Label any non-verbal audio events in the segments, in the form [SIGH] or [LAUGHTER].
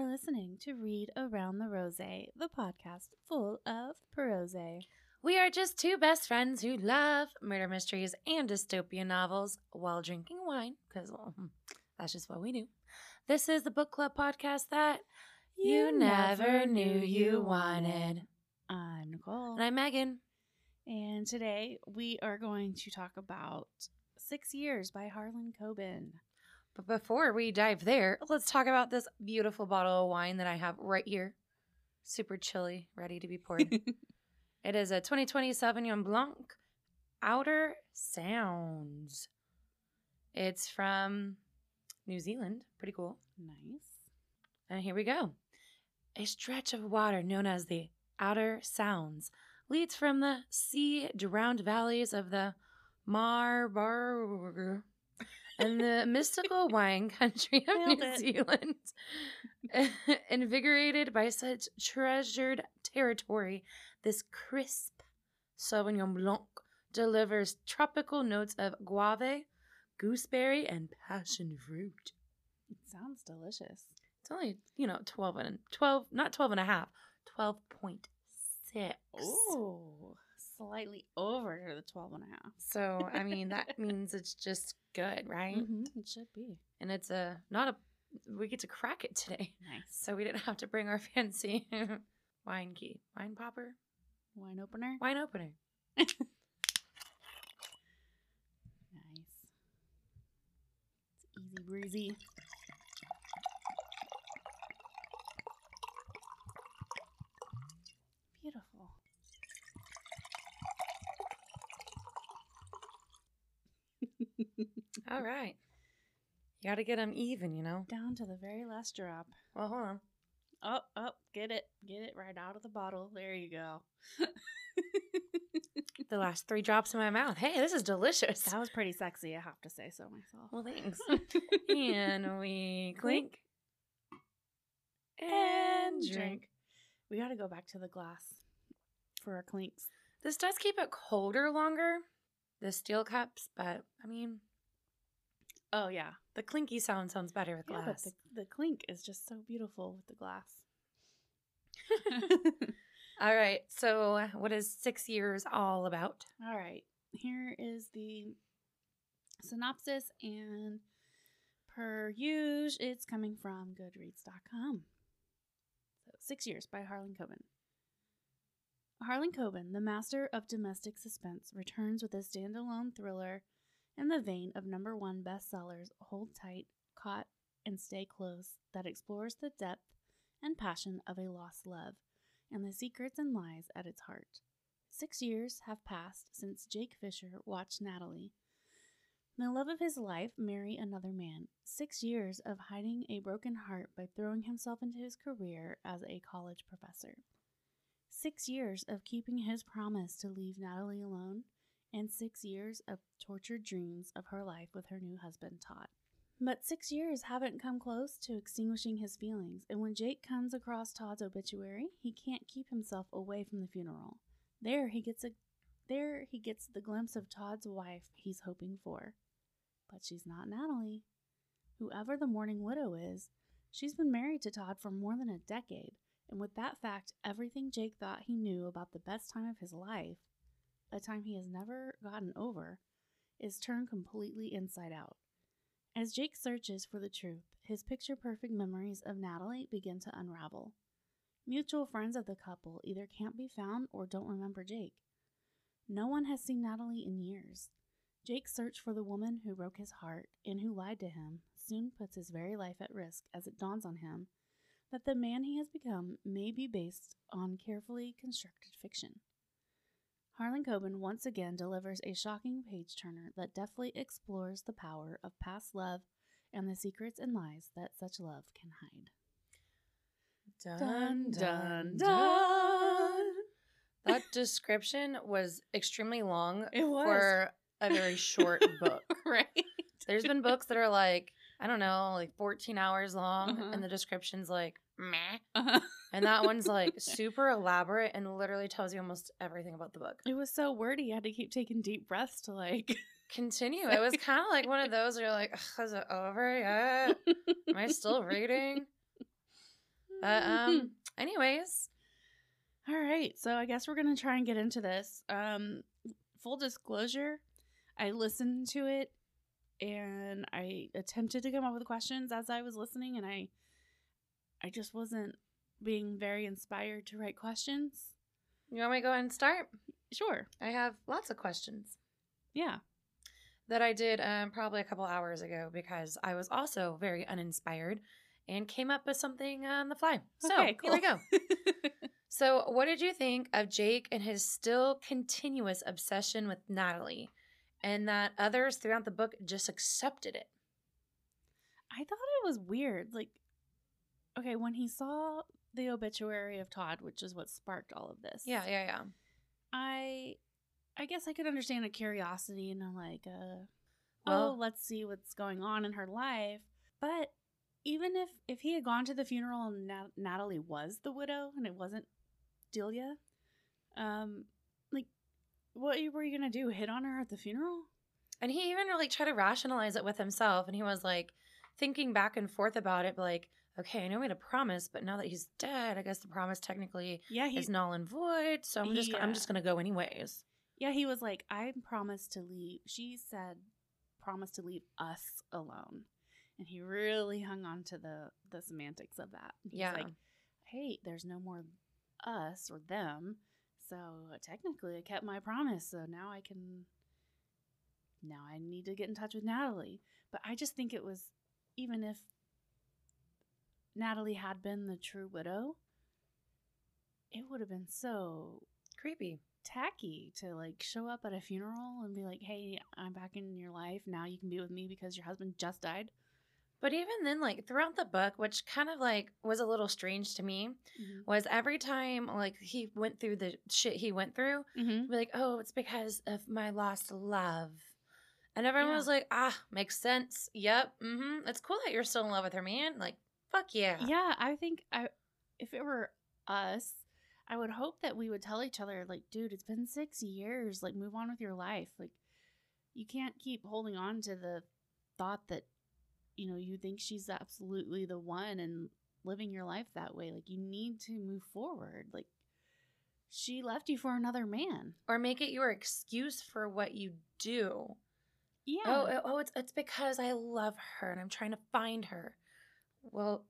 are listening to Read Around the Rose, the podcast full of prose. We are just two best friends who love murder mysteries and dystopian novels while drinking wine, because, well, hmm, that's just what we do. This is the book club podcast that you, never knew you wanted. I'm Nicole. And I'm Megan. And today we are going to talk about Six Years by Harlan Coben. But before we dive there, let's talk about this beautiful bottle of wine that I have right here. Super chilly, ready to be poured. [LAUGHS] it is a 2020 Sauvignon Blanc Outer Sounds. It's from New Zealand. Pretty cool. nice. And here we go. A stretch of water known as the Outer Sounds leads from the sea drowned valleys of the Marlborough and the mystical wine [LAUGHS] country of Nailed New it. Zealand. [LAUGHS] Invigorated by such treasured territory, this crisp Sauvignon Blanc delivers tropical notes of guave, gooseberry, and passion fruit. It sounds delicious. It's only, you know, 12 and 12, not 12 and a half, 12.6. Oh, slightly over the 12 and a half. So, I mean, that [LAUGHS] means it's just good, right? Mhm, It should be. And it's a, not a, we get to crack it today. Nice. So we didn't have to bring our [LAUGHS] fancy wine key, wine popper, Wine opener. wine opener. [LAUGHS] Nice. It's easy breezy. Beautiful. All right. You got to get them even, you know? Down to the very last drop. Well, hold on. Oh, oh, get it. Get it right out of the bottle. There you go. [LAUGHS] The last three drops in my mouth. Hey, this is delicious. that was pretty sexy, I have to say so myself. Well, thanks. [LAUGHS] and we clink and drink. We got to go back to the glass for our clinks. This does keep it colder longer, the steel cups, but I mean, Oh, yeah. the clinky sound sounds better with Yeah, glass. the, the clink is just so beautiful with the glass. [LAUGHS] All right, so what is six years all about? All right. Here is the synopsis, and per usual, it's coming from Goodreads.com. So, Six Years by Harlan Coben. Harlan Coben, the master of domestic suspense, returns with a standalone thriller in the vein of number one bestsellers Hold Tight, Caught, and Stay Close that explores the depth and passion of a lost love and the secrets and lies at its heart. Six years have passed since Jake Fisher watched Natalie, the love of his life, marry another man. Six years of hiding a broken heart by throwing himself into his career as a college professor. Six years of keeping his promise to leave Natalie alone, and six years of tortured dreams of her life with her new husband, Todd. But six years haven't come close to extinguishing his feelings, and when Jake comes across Todd's obituary, he can't keep himself away from the funeral. There he gets a there he gets the glimpse of Todd's wife he's hoping for. But she's not Natalie. Whoever the mourning widow is, she's been married to Todd for more than a decade, and with that fact, everything Jake thought he knew about the best time of his life, a time he has never gotten over, is turned completely inside out. As Jake searches for the truth, his picture perfect memories of Natalie begin to unravel. Mutual friends of the couple either can't be found or don't remember Jake. No one has seen Natalie in years. Jake's search for the woman who broke his heart and who lied to him soon puts his very life at risk as it dawns on him that the man he has become may be based on carefully constructed fiction. Harlan Coben once again delivers a shocking page turner that deftly explores the power of past love and the secrets and lies that such love can hide. Dun, dun, dun. dun. That description was extremely long [LAUGHS] It was. for a very short [LAUGHS] book. right? There's been books that are like, I don't know, like 14 hours long, Uh-huh. and the description's like, meh. Uh-huh. [LAUGHS] And that one's like [LAUGHS] super elaborate and literally tells you almost everything about the book. It was so wordy. I had to keep taking deep breaths to like. Continue. [LAUGHS] It was kind of like one of those where you're like, "Ugh, is it over yet? Am I still reading? But um, anyways, All right, so I guess we're gonna try and get into this. Um, full disclosure, I listened to it and I attempted to come up with questions as I was listening, and I, I just wasn't being very inspired to write questions. you want me to go ahead and start? Sure, I have lots of questions yeah, that I did um, probably a couple hours ago because I was also very uninspired and came up with something on the fly. So Okay, here we go. [LAUGHS] So, what did you think of Jake and his still continuous obsession with Natalie, and that others throughout the book just accepted it? I thought it was weird. Like, okay, when he saw the obituary of Todd, which is what sparked all of this. Yeah, yeah, yeah. I I guess I could understand a curiosity and a like Well- oh, let's see what's going on in her life. But even if if he had gone to the funeral and Nat- Natalie was the widow and it wasn't Delia, um, like what were you gonna do? Hit on her at the funeral? And he even really tried to rationalize it with himself, and he was like thinking back and forth about it, like, okay, I know we had a promise, but now that he's dead, I guess the promise technically Yeah, he is null and void. So I'm just, I'm just gonna go anyways. yeah he was like, I promised to leave. She said, promised to leave us alone, and he really hung on to the the semantics of that. He's Yeah. like, hey, there's no more us or them. So technically, I kept my promise. So now I can. Now I need to get in touch with Natalie. But I just think it was, even if Natalie had been the true widow, it would have been so Creepy. tacky to like show up at a funeral and be like, hey, I'm back in your life. Now you can be with me because your husband just died. But even then, like throughout the book, which kind of like was a little strange to me, was every time like he went through the shit he went through, Mm-hmm. be like, oh, it's because of my lost love. And everyone Yeah. was like, ah, makes sense. Yep. Mm-hmm. It's cool that you're still in love with her, man. Like, fuck yeah. Yeah, I think I, if it were us, I would hope that we would tell each other, like, dude, it's been six years. Like, move on with your life. Like, you can't keep holding on to the thought that, you know, you think she's absolutely the one and living your life that way. Like, you need to move forward. Like, she left you for another man. Or make it your excuse for what you do. Yeah. Oh, oh, oh, it's it's because I love her and I'm trying to find her. Well,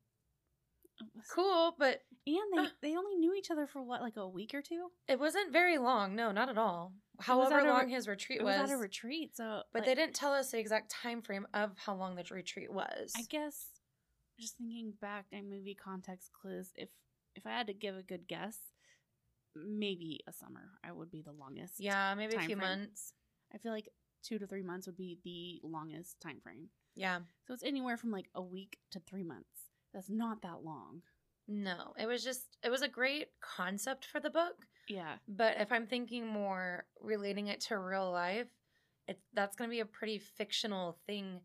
oh, cool, but And they, [SIGHS] they only knew each other for what, like a week or two? it wasn't very long. No, not at all. However at a long his retreat was. was at a retreat. So, but like, they didn't tell us the exact time frame of how long the retreat was. I guess just thinking back and movie context clues, if if I had to give a good guess, maybe a summer I would be the longest. yeah, maybe a few frame. months. I feel like two to three months would be the longest time frame. Yeah. So it's anywhere from like a week to three months. That's not that long. No, it was just it was a great concept for the book, Yeah. but if I'm thinking more relating it to real life, it that's going to be a pretty fictional thing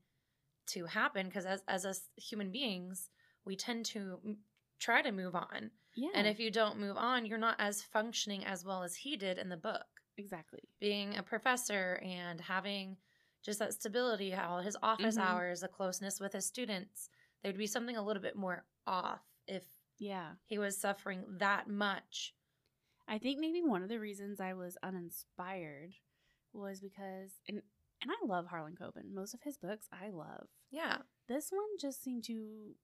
to happen because as as us human beings, we tend to m- try to move on. Yeah. And if you don't move on, you're not as functioning as well as he did in the book. exactly. Being a professor and having just that stability, how his office Mhm. hours, the closeness with his students, there'd be something a little bit more off if Yeah. he was suffering that much. I think maybe one of the reasons I was uninspired was because and and I love Harlan Coben. Most of his books I love. Yeah. This one just seemed too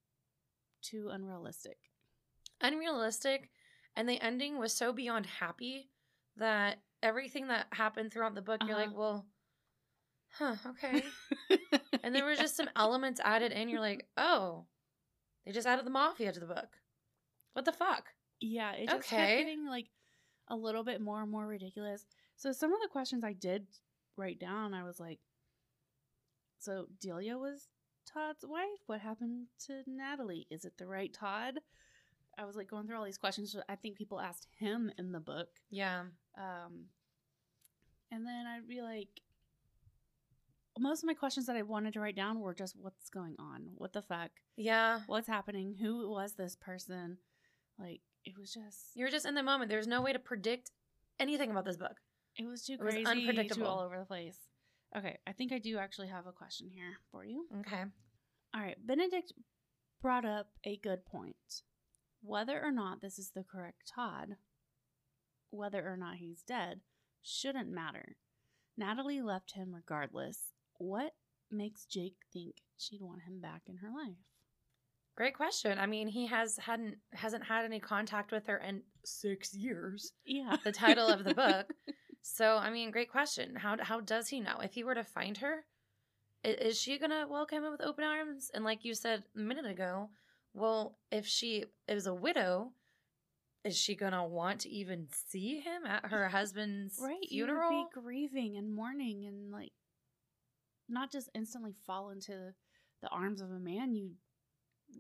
too unrealistic. Unrealistic. And the ending was so beyond happy that everything that happened throughout the book, you're like, Uh-huh. well, huh, okay. [LAUGHS] and there were just some elements added in. You're like, oh, they just added the mafia to the book. What the fuck? Yeah, it just Okay. kept getting like a little bit more and more ridiculous. So some of the questions I did write down, I was like, so Delia was Todd's wife. What happened to Natalie? Is it the right Todd? I was like going through all these questions. I think people asked him in the book. Yeah. Um, and then I'd be like, most of my questions that I wanted to write down were just what's going on? What the fuck? Yeah. What's happening? Who was this person? Like, it was just. You're just in the moment. There's no way to predict anything about this book. It was too It was crazy, unpredictable. too all over the place. Okay, I think I do actually have a question here for you. Okay. All right, Benedict brought up a good point. Whether or not this is the correct Todd, whether or not he's dead, shouldn't matter. Natalie left him regardless. What makes Jake think she'd want him back in her life? Great question. I mean, he has hadn't hasn't had any contact with her in six years. Yeah. The title of the book. [LAUGHS] So, I mean, great question. How how does he know if he were to find her? Is she gonna welcome him with open arms? And like you said a minute ago, well, if she is a widow, is she gonna want to even see him at her [LAUGHS] husband's right. funeral? Be grieving and mourning and like not just instantly fall into the arms of a man you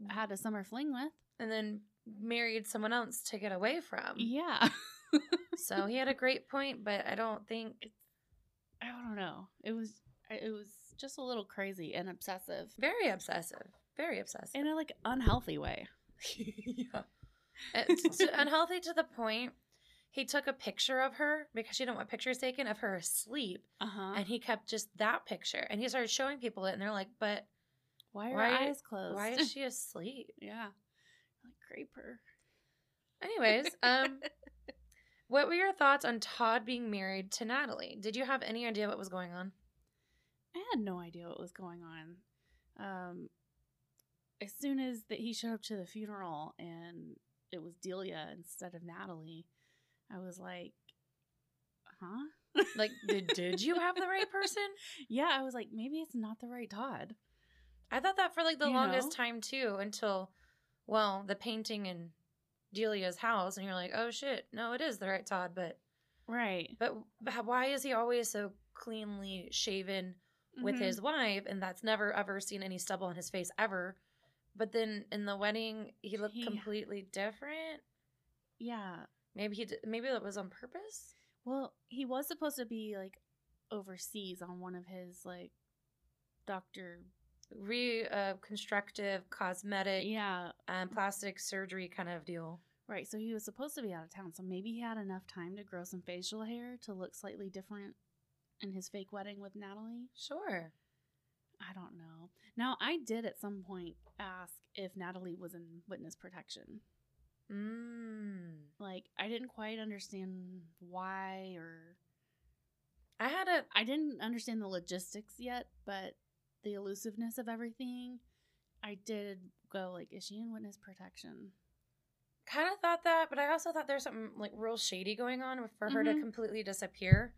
mm. had a summer fling with. and then married someone else to get away from. Yeah. [LAUGHS] So he had a great point, but I don't think I don't know. It was it was just a little crazy and obsessive very obsessive. Very obsessive. in a like unhealthy way. [LAUGHS] yeah. It's unhealthy to the point he took a picture of her because she didn't want pictures taken of her asleep, Uh-huh. and he kept just that picture, and he started showing people it, and they're like, "But why are why- her eyes closed? why is [LAUGHS] she asleep?" yeah. Like grape her. Anyways, [LAUGHS] um, what were your thoughts on Todd being married to Natalie? Did you have any idea what was going on? I had no idea what was going on. Um, as soon as that he showed up to the funeral and it was Delia instead of Natalie, I was like, "Huh?" [LAUGHS] Like, did did you have the right person? Yeah, I was like, maybe it's not the right Todd. I thought that for like the You longest know? time too, until well, the painting in Delia's house, and you're like, oh shit, no, it is the right Todd, but Right. but why is he always so cleanly shaven with Mhm. his wife, and that's never ever seen any stubble on his face ever? But then in the wedding, he looked He- completely different. Yeah. Maybe he did, maybe that was on purpose. Well, he was supposed to be like overseas on one of his like doctor. Reconstructive, cosmetic, Yeah. um, plastic surgery kind of deal. Right. So he was supposed to be out of town. So maybe he had enough time to grow some facial hair to look slightly different in his fake wedding with Natalie. Sure. I don't know. Now, I did at some point ask if Natalie was in witness protection. Mm. Like, I didn't quite understand why, or I had a I didn't understand the logistics yet, but the elusiveness of everything, I did go, like, is she in witness protection? kind of thought that, but I also thought there's something like real shady going on for her to Mhm. completely disappear.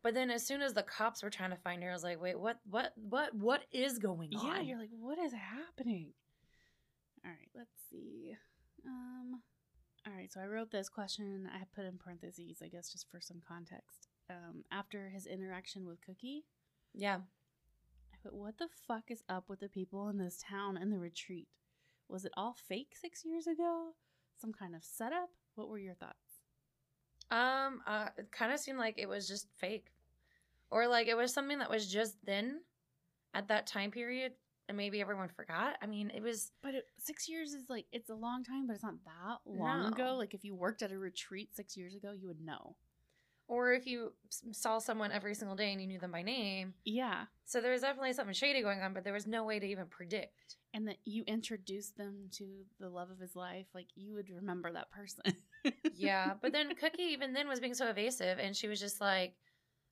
But then as soon as the cops were trying to find her, I was like, wait, what what what what is going on? Yeah, you're like, what is happening? All right, let's see. Um, all right, so I wrote this question. I put in parentheses, I guess, just for some context. Um, after his interaction with Cookie, yeah. I put, what the fuck is up with the people in this town and the retreat? Was it all fake six years ago? Some kind of setup? What were your thoughts? Um, uh, it kind of seemed like it was just fake, or like it was something that was just then, at that time period, and maybe everyone forgot. I mean, it was But it, six years is like, it's a long time, but it's not that long No. ago. Like, if you worked at a retreat six years ago, you would know. or if you saw someone every single day and you knew them by name. Yeah. So there was definitely something shady going on, but there was no way to even predict. and that you introduced them to the love of his life, like you would remember that person. [LAUGHS] yeah but then cookie even then was being so evasive and she was just like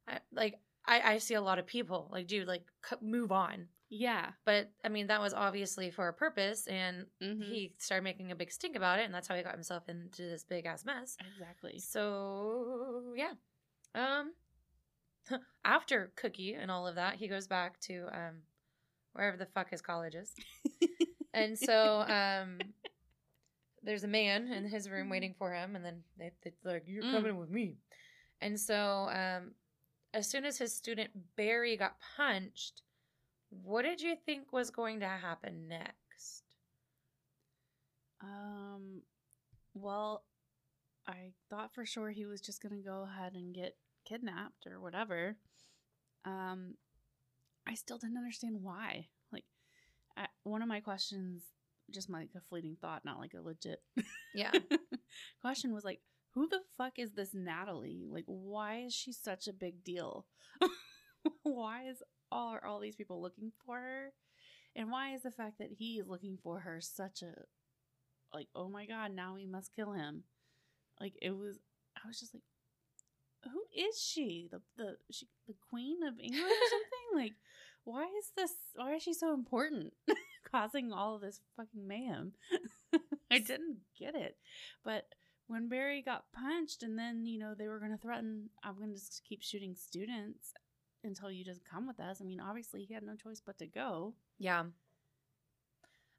I, like I, I see a lot of people like dude like c- move on yeah. but i mean that was obviously for a purpose and Mhm. he started making a big stink about it and that's how he got himself into this big ass mess exactly. so yeah um [LAUGHS] after cookie and all of that he goes back to um wherever the fuck his college is [LAUGHS] and so um there's a man in his room waiting for him and then they, they they're like you're Mm. coming with me and so um as soon as his student barry got punched what did you think was going to happen next Um, well, I thought for sure he was just gonna go ahead and get kidnapped or whatever. Um, I still didn't understand why. Like, I, one of my questions, just my, like a fleeting thought, not like a legit yeah [LAUGHS] question, was like, who the fuck is this Natalie? Like, why is she such a big deal? [LAUGHS] why is all are all these people looking for her? And why is the fact that he is looking for her such a like, oh my god, now we must kill him. Like it was, I was just like, who is she? The the she the queen of England or [LAUGHS] something? like, why is this? Why is she so important? [LAUGHS] Causing all of this fucking mayhem. [LAUGHS] I didn't get it, but when Barry got punched, and then you know they were going to threaten, I'm going to just keep shooting students until you just come with us. I mean, obviously he had no choice but to go. Yeah.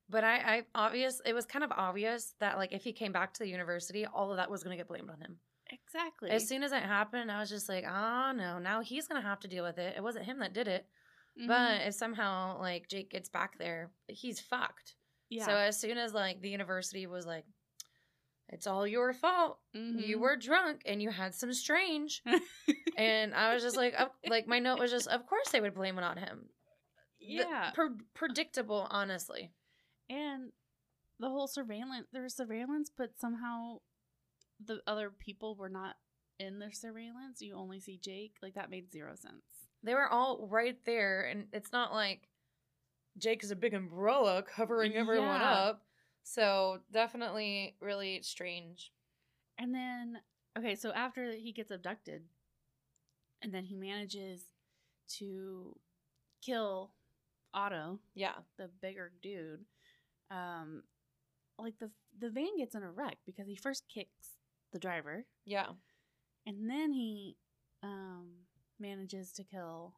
But I, I obvious it was kind of obvious that like if he came back to the university, all of that was gonna get blamed on him. Exactly. As soon as it happened, I was just like, oh no, now he's gonna have to deal with it. It wasn't him that did it. Mhm. But if somehow like Jake gets back there, he's fucked. yeah, So as soon as like the university was like, it's all your fault. You Mhm. were drunk and you had some strange. [LAUGHS] and I was just like, like my note was just, of course they would blame it on him. The- yeah, pre- predictable, honestly. and the whole surveillance. There was surveillance, but somehow the other people were not in their surveillance. You only see Jake. Like that made zero sense. They were all right there, and it's not like Jake is a big umbrella covering everyone Yeah. up. So definitely really strange. And then, okay, so after he gets abducted, and then he manages to kill Otto, Yeah. the bigger dude. Um, like the the van gets in a wreck because he first kicks the driver, Yeah. and then he um manages to kill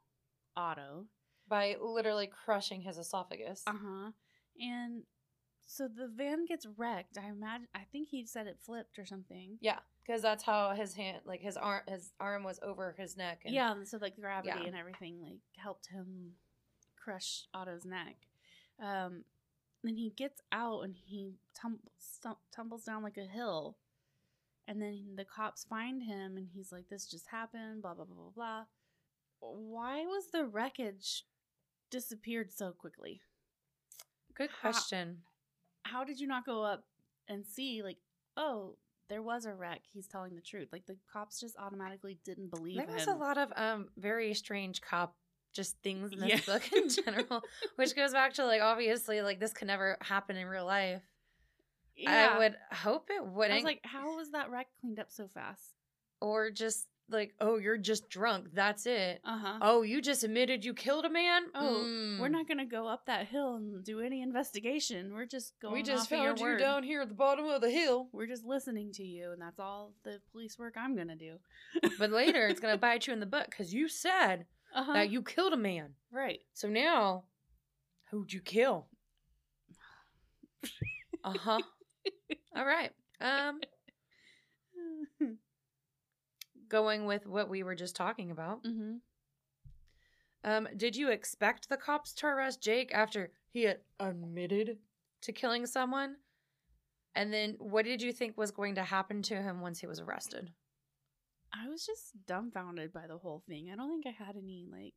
Otto. By literally crushing his esophagus. Uh huh. And so the van gets wrecked. I imagine. I think he said it flipped or something. Yeah, because that's how his hand, like his arm, his arm was over his neck. And yeah, so like gravity Yeah. and everything like helped him crush Otto's neck. Um, then he gets out and he tumbles tumbles down like a hill, and then the cops find him and he's like, "This just happened." Blah blah blah blah blah. Why was the wreckage disappeared so quickly? Good question. How did you not go up and see like, oh, there was a wreck? He's telling the truth. Like the cops just automatically didn't believe There was a lot of um very strange cop just things in this Yeah. book in general, [LAUGHS] which goes back to like obviously like this could never happen in real life. I would hope it wouldn't. I was like, how was that wreck cleaned up so fast? or just like, oh, you're just drunk. That's it. Uh huh. Oh, you just admitted you killed a man. Oh, Mm. we're not gonna go up that hill and do any investigation. We're just going. We just off of your found you word. down here at the bottom of the hill. We're just listening to you, and that's all the police work I'm gonna do. But later, it's gonna [LAUGHS] bite you in the butt because you said Uh-huh. that you killed a man. right. So now, who'd you kill? [SIGHS] Uh huh. [LAUGHS] All right. Um, going with what we were just talking about. mm-hmm. Um, did you expect the cops to arrest Jake after he had admitted to killing someone? And then what did you think was going to happen to him once he was arrested? I was just dumbfounded by the whole thing. I don't think I had any like.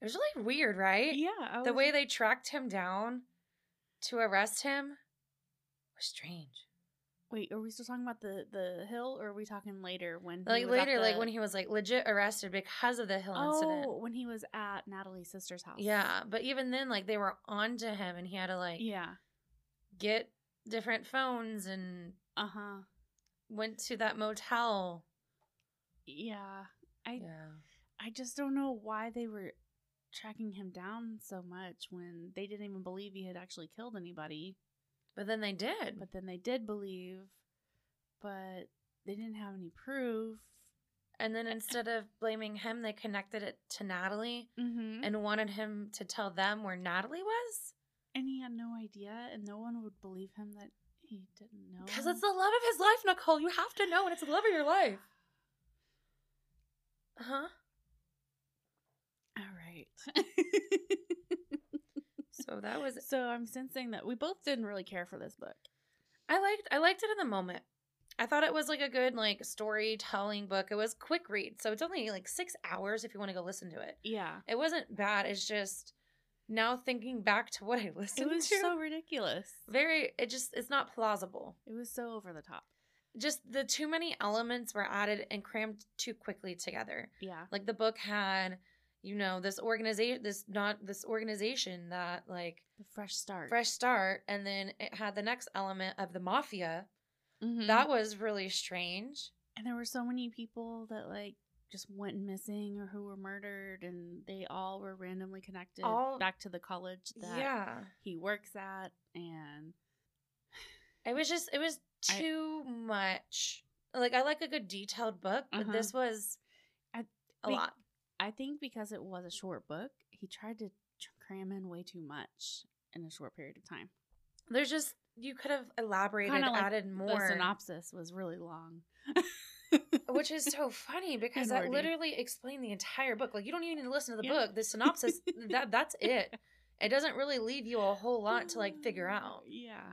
It was really weird, right? Yeah, I The way they tracked him down to arrest him was strange. Wait, are we still talking about the the hill, or are we talking later when he Like later, like when he was like legit arrested because of the Hill incident. Oh, when he was at Natalie's sister's house. Yeah, but even then, like they were onto him, and he had to like Yeah. get different phones and Uh huh. went to that motel. Yeah. I Yeah, I just don't know why they were tracking him down so much when they didn't even believe he had actually killed anybody. But then they did. But then they did believe, but they didn't have any proof. And then instead of blaming him, they connected it to Natalie Mm-hmm. and wanted him to tell them where Natalie was. And he had no idea, and no one would believe him that he didn't know. Because it's the love of his life, Nicole. You have to know, and it's the love of your life. Huh? all right. [LAUGHS] So that was so I'm sensing that we both didn't really care for this book. I liked I liked it in the moment. I thought it was like a good like storytelling book. It was quick read, so it's only like six hours if you want to go listen to it. Yeah, It wasn't bad. It's just now thinking back to what I [LAUGHS] listened to, it was to, so ridiculous. very. It just it's not plausible. It was so over the top. Just the too many elements were added and crammed too quickly together. Yeah. Like the book had you know, this organization, this not this organization that like The fresh start. fresh start, and then it had the next element of the mafia. Mhm. That was really strange. and there were so many people that like just went missing or who were murdered, and they all were randomly connected All- back to the college that yeah, he works at, and [SIGHS] it was just it was I- too much. Like I like a good detailed book, but Uh-huh. this was I a lot. I think because it was a short book, he tried to cram in way too much in a short period of time. There's just you could have elaborated, Kinda like added more. The synopsis was really long. which is so [LAUGHS] funny because that literally explained the entire book. Like you don't even need to listen to the Yeah. book. The synopsis [LAUGHS] that that's it. It doesn't really leave you a whole lot to like figure out. Yeah.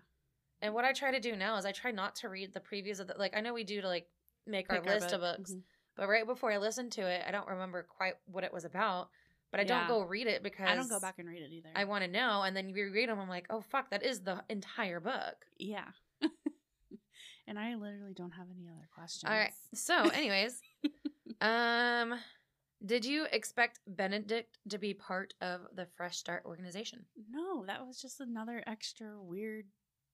And what I try to do now is I try not to read the previews of the like I know we do to like make our Pick our list of book. books, Mhm. But right before I listened to it, I don't remember quite what it was about. But I Yeah. don't go read it because I don't go back and read it either. I want to know, and then you reread them. I'm like, oh fuck, that is the entire book. Yeah. [LAUGHS] and I literally don't have any other questions. All right. So, anyways, [LAUGHS] um, did you expect Benedict to be part of the Fresh Start organization? No, that was just another extra weird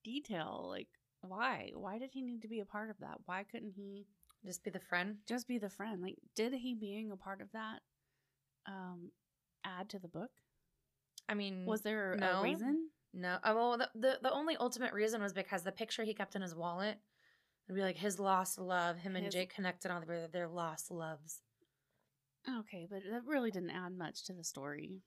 detail. Like, why? Why did he need to be a part of that? Why couldn't he Just be the friend? just be the friend? Like, did he being a part of that um add to the book? I mean, Was there no. a reason? no? Uh, well, the, the the only ultimate reason was because the picture he kept in his wallet would be like his lost love. Him and Jake connected on their their lost loves. Okay, but that really didn't add much to the story.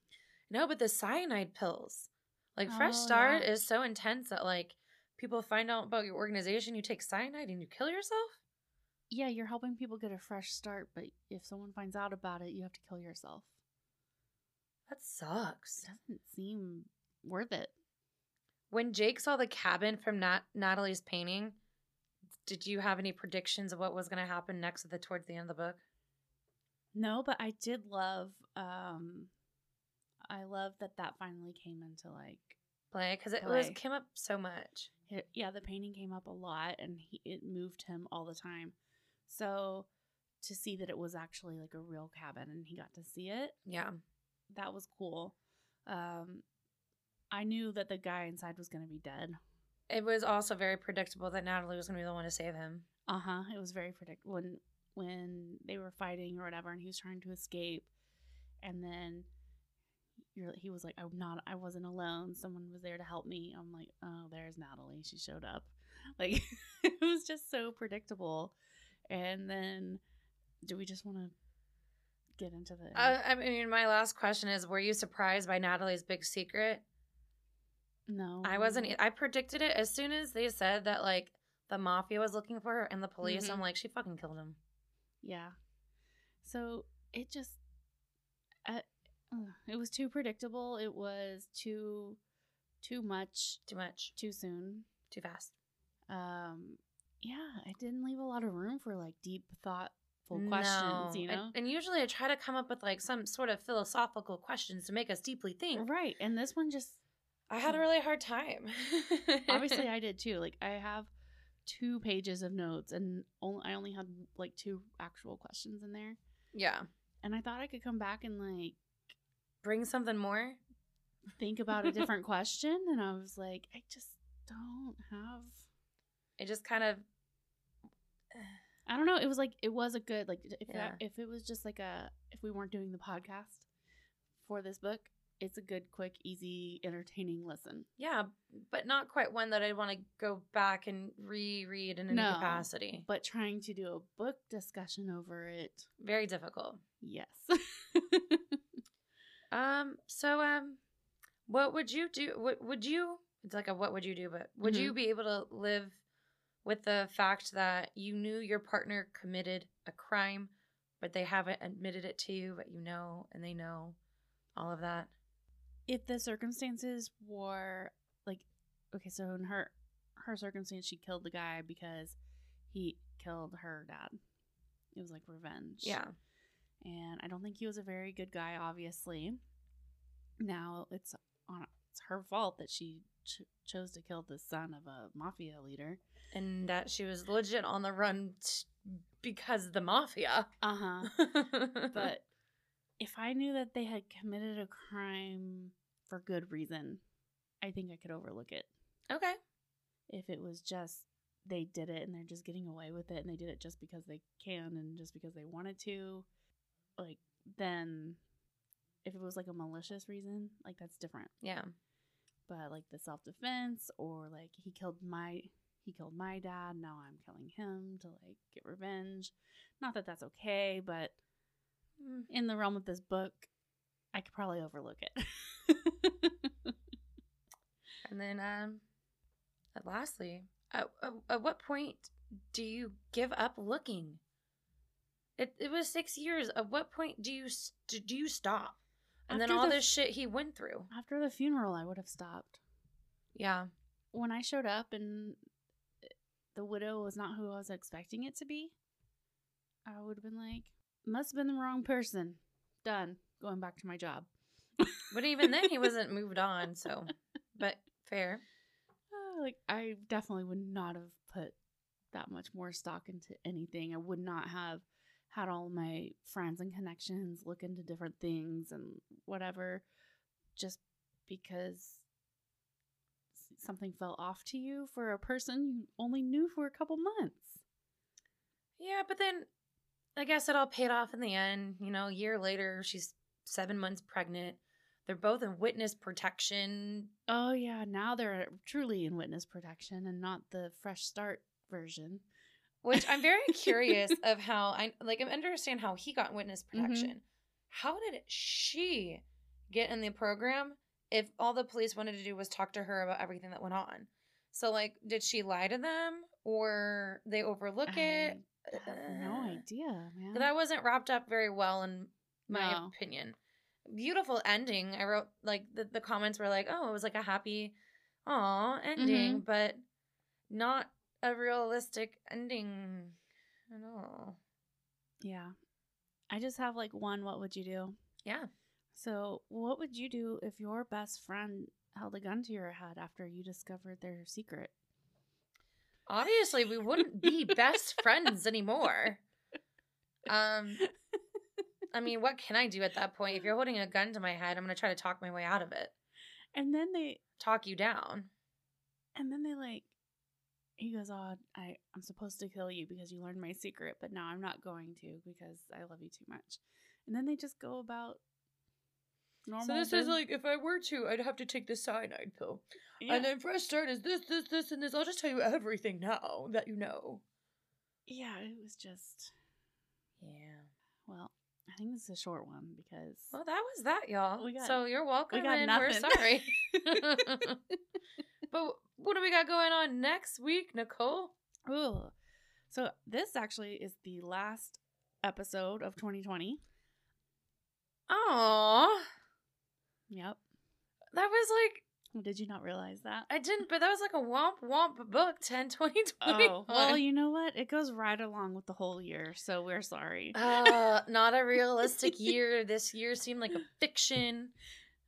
No, but the cyanide pills, like Fresh Oh, Start, yeah. is so intense that like people find out about your organization, you take cyanide and you kill yourself. Yeah, you're helping people get a fresh start, but if someone finds out about it, you have to kill yourself. That sucks. Doesn't seem worth it. When Jake saw the cabin from Nat- Natalie's painting, did you have any predictions of what was going to happen next at the towards the end of the book? No, but I did love um I love that that finally came into like Play because it was came up so much. it, yeah, the painting came up a lot and he, it moved him all the time. So to see that it was actually like a real cabin and he got to see it, Yeah, that was cool. Um I knew that the guy inside was going to be dead. it was also very predictable that Natalie was going to be the one to save him. Uh-huh. It was very predictable when when they were fighting or whatever and he was trying to escape and then you're, he was like I'm not I wasn't alone. Someone was there to help me. I'm like, "Oh, there's Natalie. She showed up." Like [LAUGHS] it was just so predictable. And then do we just want to get into the Uh, I mean, my last question is: Were you surprised by Natalie's big secret? No. I wasn't. I predicted it as soon as they said that like the mafia was looking for her and the police. Mhm. I'm like, she fucking killed him. Yeah. So it just, uh, it was too predictable. It was too, too much, Too much. too soon. Too fast. Um, yeah, it didn't leave a lot of room for like deep, thoughtful No. questions. You And- know, and, usually I try to come up with like some sort of philosophical questions to make us deeply think. right? And this one just I had a really hard time. [LAUGHS] obviously I did too. Like I have two pages of notes, and only I only had like two actual questions in there, yeah. and I thought I could come back and like Bring something more. think about a different [LAUGHS] question, and I was like, I just don't have. It just kind of. I don't know. It was like it was a good like if Yeah. that, if it was just like a if we weren't doing the podcast for this book, it's a good, quick, easy, entertaining listen. Yeah, but not quite one that I'd want to go back and reread in any No. capacity. But trying to do a book discussion over it, Very difficult. yes. [LAUGHS] Um. So, um, what would you do? What would you? It's like a what would you do? But would you be able to live with the fact that you knew your partner committed a crime, but they haven't admitted it to you, but you know, and they know all of that? if the circumstances were like okay, so in her her circumstance, she killed the guy because he killed her dad. It was like revenge. Yeah. and I don't think he was a very good guy. Obviously, now it's on it's her fault that she ch- chose to kill the son of a mafia leader. And that she was legit on the run t- because of the mafia. Uh huh. [LAUGHS] But if I knew that they had committed a crime for good reason, I think I could overlook it. Okay. If it was just they did it and they're just getting away with it and they did it just because they can and just because they wanted to, like then if it was like a malicious reason, like that's different. Yeah. But like the self defense or like he killed my he killed my dad, now I'm killing him to like get revenge. Not that that's okay, but Mm. in the realm of this book, I could probably overlook it. [LAUGHS] And then, um, lastly, at, at, at what point do you give up looking? It it was six years. At what point do you do you stop? And then all the- this shit he went through. After the funeral, I would have stopped. Yeah. When I showed up and the widow was not who I was expecting it to be, I would have been like, must have been the wrong person. Done. Going back to my job. [LAUGHS] But even then, he wasn't moved on. So, but fair. [LAUGHS] Uh, like I definitely would not have put that much more stock into anything. I would not have had all my friends and connections look into different things and whatever just because something fell off to you for a person you only knew for a couple months. Yeah, but then I guess it all paid off in the end. You know, a year later, she's seven months pregnant. They're both in witness protection. Oh yeah, now they're truly in witness protection and not the fresh start version. Which I'm very [LAUGHS] curious of how I like I understand how he got witness protection. How did she get in the program if all the police wanted to do was talk to her about everything that went on? So like did she lie to them or they overlook it? I have no Uh, idea, man. That wasn't wrapped up very well in my No. opinion. Beautiful ending. I wrote like the, the comments were like, "Oh, it was like a happy aw ending, Mhm. but not a realistic ending at all." Yeah. I just have like one what would you do? Yeah. So, what would you do if your best friend held a gun to your head after you discovered their secret? Obviously, we wouldn't be best [LAUGHS] friends anymore. Um, I mean, what can I do at that point? If you're holding a gun to my head, I'm gonna try to talk my way out of it, And then they talk you down. and then they like he goes, "Oh, I I'm supposed to kill you because you learned my secret, but now I'm not going to because I love you too much." And then they just go about normal So this is like, if I were to, I'd have to take the cyanide pill, yeah. and then fresh start is this, this, this, and this. I'll just tell you everything now that you know. yeah, it was just Yeah. well, I think this is a short one because Well, that was that, y'all. We got- so you're welcome, got and we're sorry. [LAUGHS] [LAUGHS] but what do we got going on next week, Nicole? Ooh. So this actually is the last episode of 2020. Aw, Yep. that was like Did you not realize that? I didn't, but that was like a womp womp book 10 20 Oh, well, you know what? It goes right along with the whole year, so we're sorry. uh, not a [LAUGHS] realistic year. This year seemed like a fiction.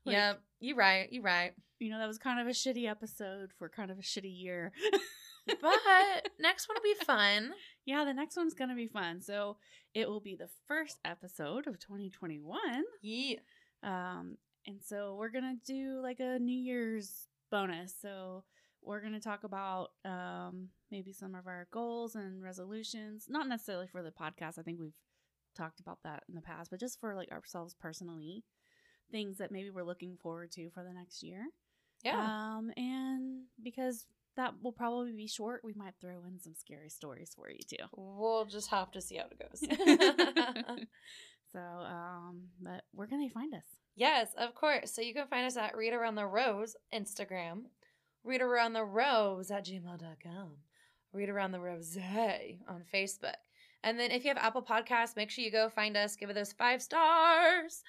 Like- yep, you right, you right. You know, that was kind of a shitty episode for kind of a shitty year. [LAUGHS] But next one will be fun. [LAUGHS] yeah, the next one's going to be fun. So it will be the first episode of 2021. Yeah. Um, and so we're gonna do like a New Year's bonus. So we're gonna talk about um maybe some of our goals and resolutions. Not necessarily for the podcast. I think we've talked about that in the past, but just for like ourselves personally, things that maybe we're looking forward to for the next year. Yeah. Um, and because that will probably be short, we might throw in some scary stories for you too. we'll just have to see how it goes. [LAUGHS] so, um, but where can they find us? yes, of course. So you can find us at Read Around the Rose Instagram, Read Around the Rose at gmail.com, Read Around the Rose on Facebook. And then if you have Apple Podcasts, make sure you go find us, give it those five stars,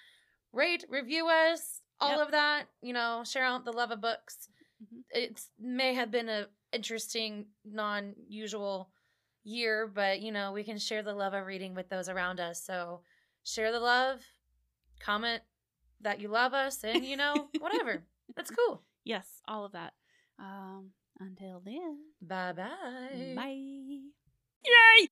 rate, review us, all Yep. of that. You know, share out the love of books. Mhm. It may have been a interesting, non-usual year, but you know, we can share the love of reading with those around us. So share the love, comment that you love us, and you know, [LAUGHS] whatever. That's cool. Yes, all of that. Um, until then, Bye bye. bye.